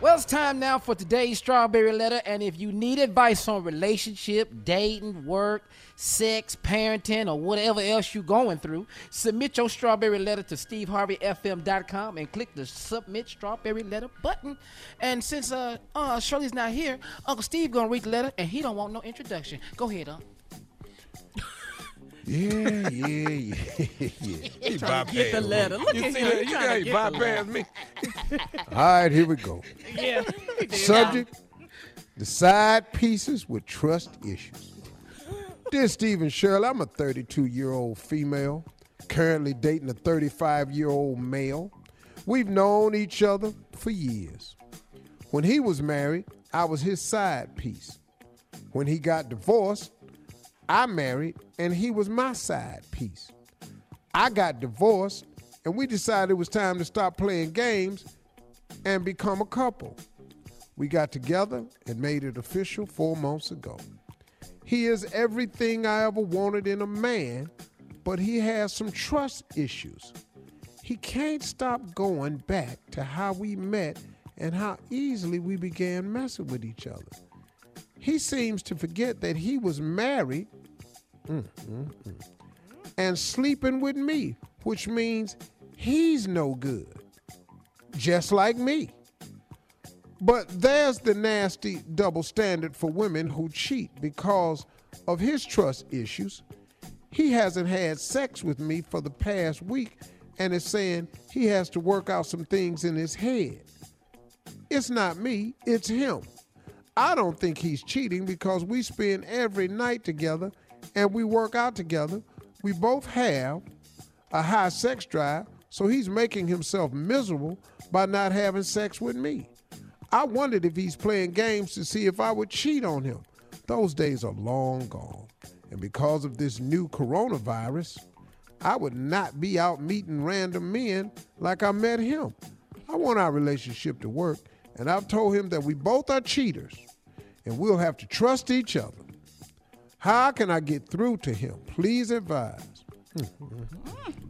Well, it's time now for today's strawberry letter. And if you need advice on relationship, dating, work, sex, parenting, or whatever else you're going through, submit your strawberry letter to steveharveyfm.com and click the submit strawberry letter button. And since uh, uh Shirley's not here, Uncle Steve gonna read the letter, and he don't want no introduction. Go ahead, Uncle. Yeah, yeah, yeah, yeah. He to get the letter. Look you at see him. that? You got to he get the letter. bypassed me. All right, here we go. Yeah. Subject: the side pieces with trust issues. Dear Stephen Shirley, I'm a 32 year old female, currently dating a 35 year old male. We've known each other for years. When he was married, I was his side piece. When he got divorced, I married and he was my side piece. I got divorced and we decided it was time to stop playing games and become a couple. We got together and made it official four months ago. He is everything I ever wanted in a man, but he has some trust issues. He can't stop going back to how we met and how easily we began messing with each other. He seems to forget that he was married mm, mm, mm, and sleeping with me, which means he's no good, just like me. But there's the nasty double standard for women who cheat because of his trust issues. He hasn't had sex with me for the past week and is saying he has to work out some things in his head. It's not me, it's him. I don't think he's cheating because we spend every night together and we work out together. We both have a high sex drive, so he's making himself miserable by not having sex with me. I wondered if he's playing games to see if I would cheat on him. Those days are long gone. And because of this new coronavirus, I would not be out meeting random men like I met him. I want our relationship to work, and I've told him that we both are cheaters and we'll have to trust each other. How can I get through to him? Please advise.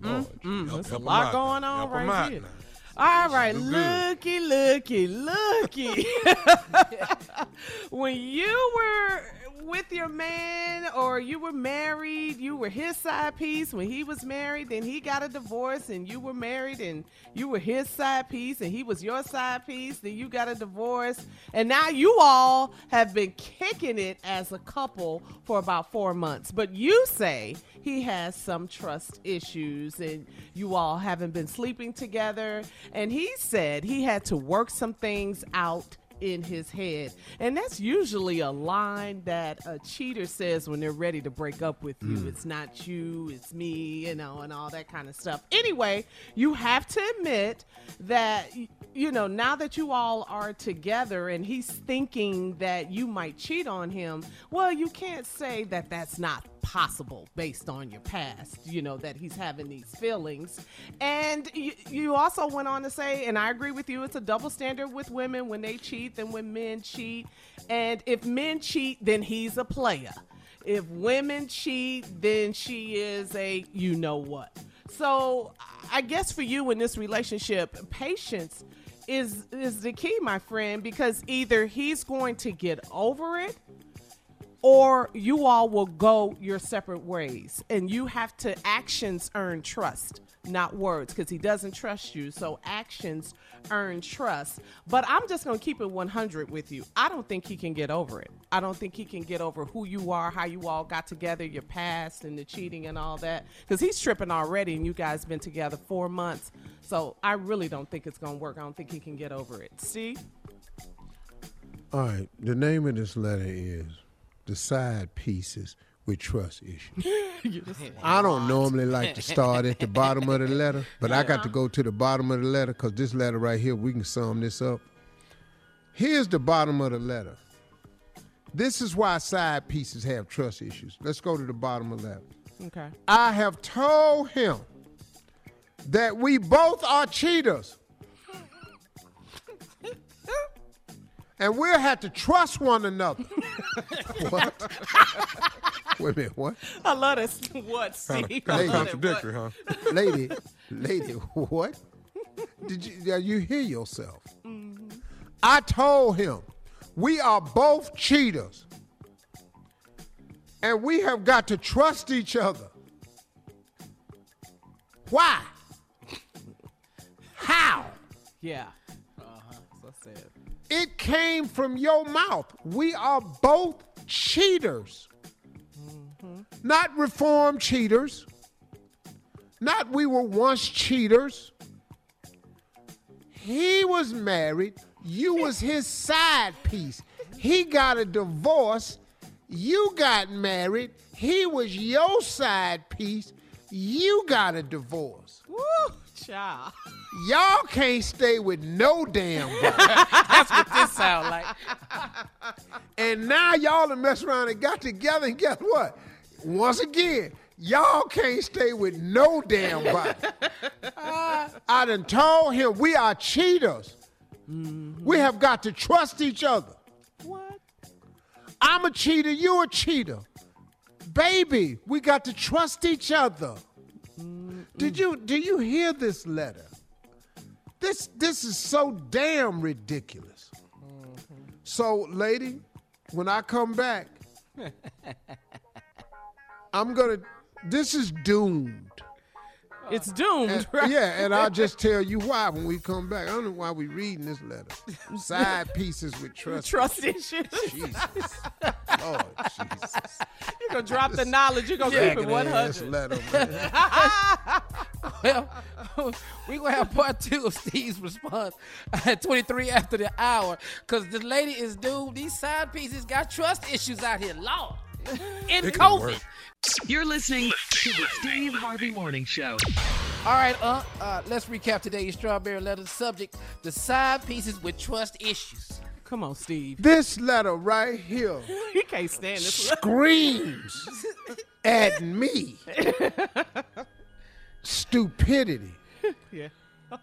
Mm, there's a lot going on Help 'em right here. now. All right, looky, looky, looky. when you were with your man or you were married, you were his side piece. When he was married, then he got a divorce and you were married and you were his side piece and he was your side piece. Then you got a divorce. And now you all have been kicking it as a couple for about four months. But you say he has some trust issues and you all haven't been sleeping together. And he said he had to work some things out in his head. And that's usually a line that a cheater says when they're ready to break up with you. Hmm. It's not you, it's me, you know, and all that kind of stuff. Anyway, you have to admit that you know, now that you all are together and he's thinking that you might cheat on him, well, you can't say that that's not possible based on your past, you know, that he's having these feelings. And you, you also went on to say, and I agree with you, it's a double standard with women when they cheat than when men cheat. And if men cheat, then he's a player. If women cheat, then she is a you know what. So I guess for you in this relationship, patience is is the key, my friend, because either he's going to get over it or you all will go your separate ways. And you have to actions earn trust not words because he doesn't trust you. So actions earn trust. But i'm just going to keep it 100 with you. I don't think he can get over it. I don't think he can get over who you are how you all got together your past and the cheating and all that. Because he's tripping already and you guys been together four months. So i really don't think it's going to work. I don't think he can get over it. See? All right, the name of this letter is The Side Pieces with Trust Issues. I don't normally like to start at the bottom of the letter, but I got to go to the bottom of the letter because this letter right here, we can sum this up. Here's the bottom of the letter. This is why side pieces have trust issues. Let's go to the bottom of the letter. okay I have told him that we both are cheaters. And we'll have to trust one another. what? Wait a minute, what? i love this what Kind Steve? of I contradictory, huh? Lady, lady, what? Did you, uh, you hear yourself? I told him, we are both cheaters. And we have got to trust each other. Why? How? Yeah. Uh-huh. So sad. It came from your mouth. We are both cheaters. Not reformed cheaters. Not we were once cheaters. He was married. You was his side piece. He got a divorce. You got married. He was your side piece. You got a divorce. Woo, child. Y'all can't stay with no damn body. That's what this sound like. And now y'all done mess around and got together, and guess what? Once again, y'all can't stay with no damn body. I done told him we are cheaters. Mm-hmm. We have got to trust each other. What? I'm a cheater, you a cheater. Baby, we got to trust each other. Mm-hmm. Did you do you hear this letter? This this is so damn ridiculous. So, lady, when I come back, I'm gonna this is doomed. Uh, it's doomed, And- right? yeah, and I'll just tell you why when we come back. I don't know why we're reading this letter. Side pieces with trust. Trust issues. Jesus. Lord Jesus. You're gonna drop the knowledge. You're gonna keep it 100. ass letter. Well, we gonna have part two of Steve's response at 23 after the hour, cause this lady is doomed. These side pieces got trust issues out here, Lord. In It can COVID. work. You're listening to the Steve Harvey Morning Show. All right, uh, uh, let's recap today's strawberry letter subject: the side pieces with trust issues. Come on, Steve. This letter right here He can't stand this. screams at me stupidity. yeah.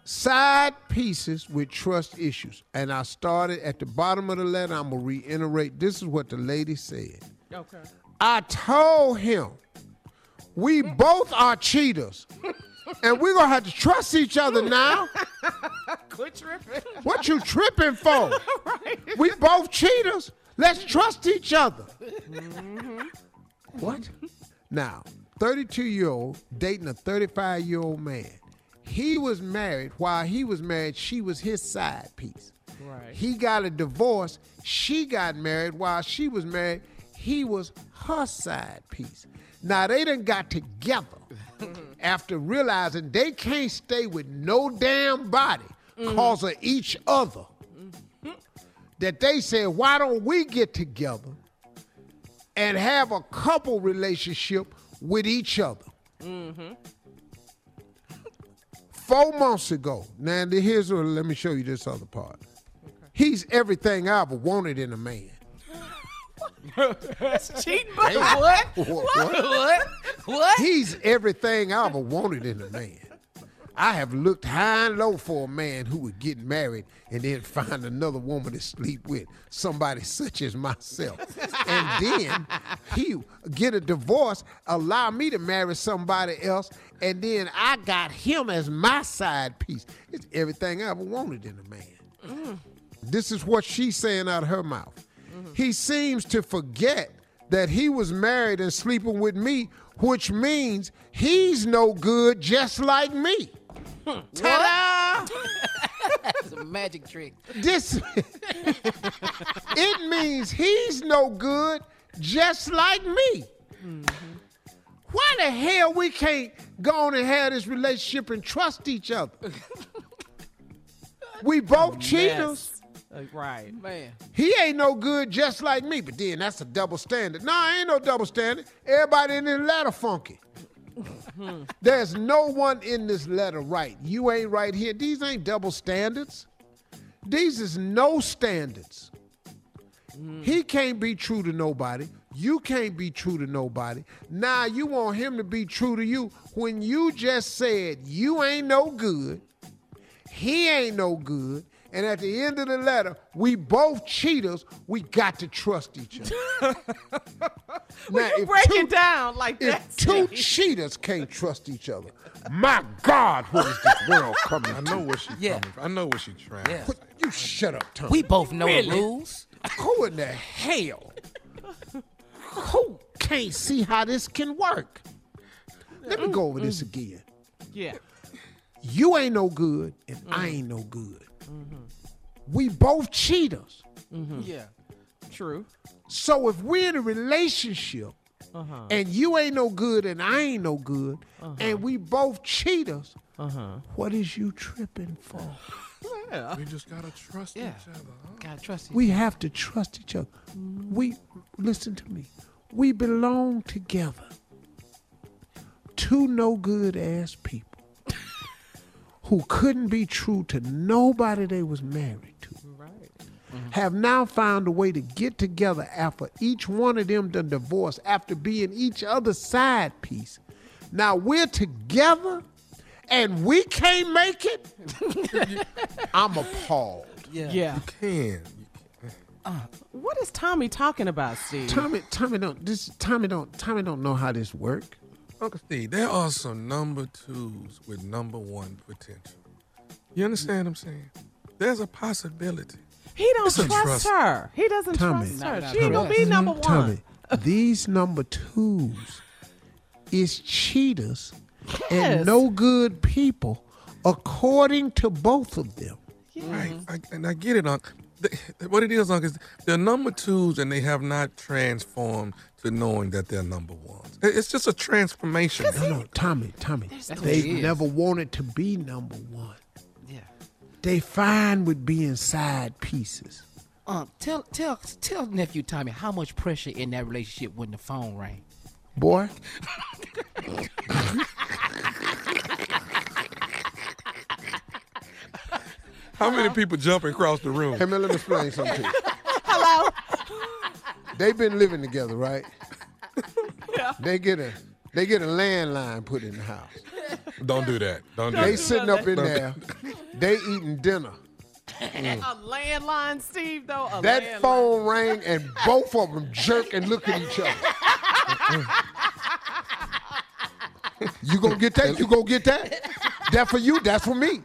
Side pieces with trust issues. And I started at the bottom of the letter. I'm going to reiterate this is what the lady said. Okay. I told him we both are cheaters. And we're to have to trust each other now. Quit tripping. What you tripping for? We both cheaters. Let's trust each other. Mm-hmm. What? Now, 32 year old dating a 35 year old man. He was married. While he was married, she was his side piece. Right. He got a divorce. She got married. While she was married, he was her side piece. Now they done got together mm-hmm. after realizing they can't stay with no damn body mm. cause of each other. Mm-hmm. That they said, why don't we get together and have a couple relationship with each other? Mm-hmm. Four months ago, now here's what, let me show you this other part. He's everything I ever wanted in a man. Cheating, but what? What? What? What? He's everything I ever wanted in a man. I have looked high and low for a man who would get married and then find another woman to sleep with, somebody such as myself. And then he get a divorce, allow me to marry somebody else, and then I got him as my side piece. It's everything I ever wanted in a man. Mm. This is what she's saying out of her mouth. He seems to forget that he was married and sleeping with me, which means he's no good just like me. Hmm. Ta-da! It's a magic trick. This it means he's no good just like me. Mm-hmm. Why the hell we can't go on and have this relationship and trust each other? we both cheaters. Uh, right. Man. He ain't no good just like me, but then that's a double standard. No, ain't no double standard. Everybody in this letter funky. There's no one in this letter right. You ain't right here. These ain't double standards. These is no standards. He can't be true to nobody. You can't be true to nobody. Now you want him to be true to you when you just said you ain't no good. He ain't no good. And at the end of the letter, we both cheaters. We got to trust each other. Well, you if break two- it down like If that. two cheaters can't trust each other, my God, what is this world coming I know what she's Yeah. coming from. I know what she's trying. Yeah. to Put- you shut up, Tom. We both know the rules. Who in the hell? Who can't see how this can work? Let me mm, go over mm. this again. Yeah. You ain't no good, and I ain't no good. We both cheaters. Mm-hmm. Yeah. True. So if we're in a relationship uh-huh. and you ain't no good and I ain't no good, uh-huh. and we both cheaters, uh-huh. what is you tripping for? Yeah. We just gotta trust Yeah. each other. Huh? Gotta trust you. We have to trust each other. We listen to me. We belong together. Two no good ass people who couldn't be true to nobody they was married to. Right. Have now found a way to get together after each one of them done divorced after being each other's side piece. Now we're together and we can't make it. I'm appalled. Yeah. Yeah. You can. Uh, what is Tommy talking about, Steve? Tommy, Tommy don't this Tommy don't Tommy don't know how this work. Uncle Steve, there are some number twos with number one potential. You understand what I'm saying? There's a possibility. He don't trust, trust. her. He doesn't Tommy. trust her. enough She ain't gonna be number one. Tommy, these number twos is cheaters Yes. and no good people, according to both of them. Right. I, and I get it, Uncle. What it is, Uncle, is they're number twos and they have not transformed to knowing that they're number ones. It's just a transformation. No, no, Tommy, Tommy. They've it is. never wanted to be number one. Yeah. They fine with being side pieces. Um, tell tell tell nephew Tommy how much pressure in that relationship when the phone rang. Boy, How many people jumping across the room? hey man, let me explain something to you. Hello. They've been living together, right? Yeah. They get a they get a landline put in the house. Don't do that. Don't do They that. sitting up in there, they eating dinner. A landline, Steve, though. A That landline. phone rang and both of them jerk and look at each other. you gonna get that? You gonna get that? That for you? That's for me.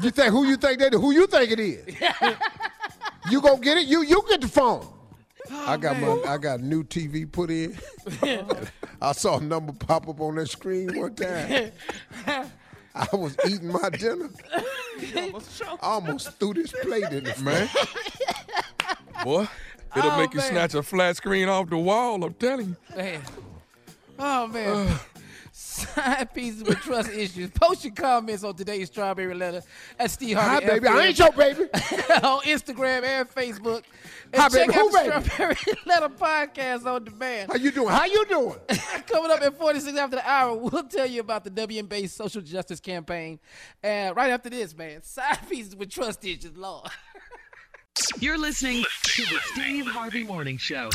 You think who you think that? Who you think it is? You gonna get it? You you get the phone. I got my oh, I got a new TV put in. I saw a number pop up on that screen one time. I was eating my dinner. I almost threw this plate in the Man. Boy, it'll Oh, make you man. snatch a flat screen off the wall, I'm telling you. Man. Oh man. Side pieces with trust issues. Post your comments on today's strawberry letter at Steve Hi, Harvey. baby. I ain't your baby. on Instagram and Facebook. And Hi, check baby. out Who, the baby? Strawberry Letter podcast on demand. How you doing? How you doing? Coming up at 46 after the hour, we'll tell you about the WNBA social justice campaign. And right after this, man, side pieces with trust issues, Lord. You're listening to the Steve Harvey Morning Show.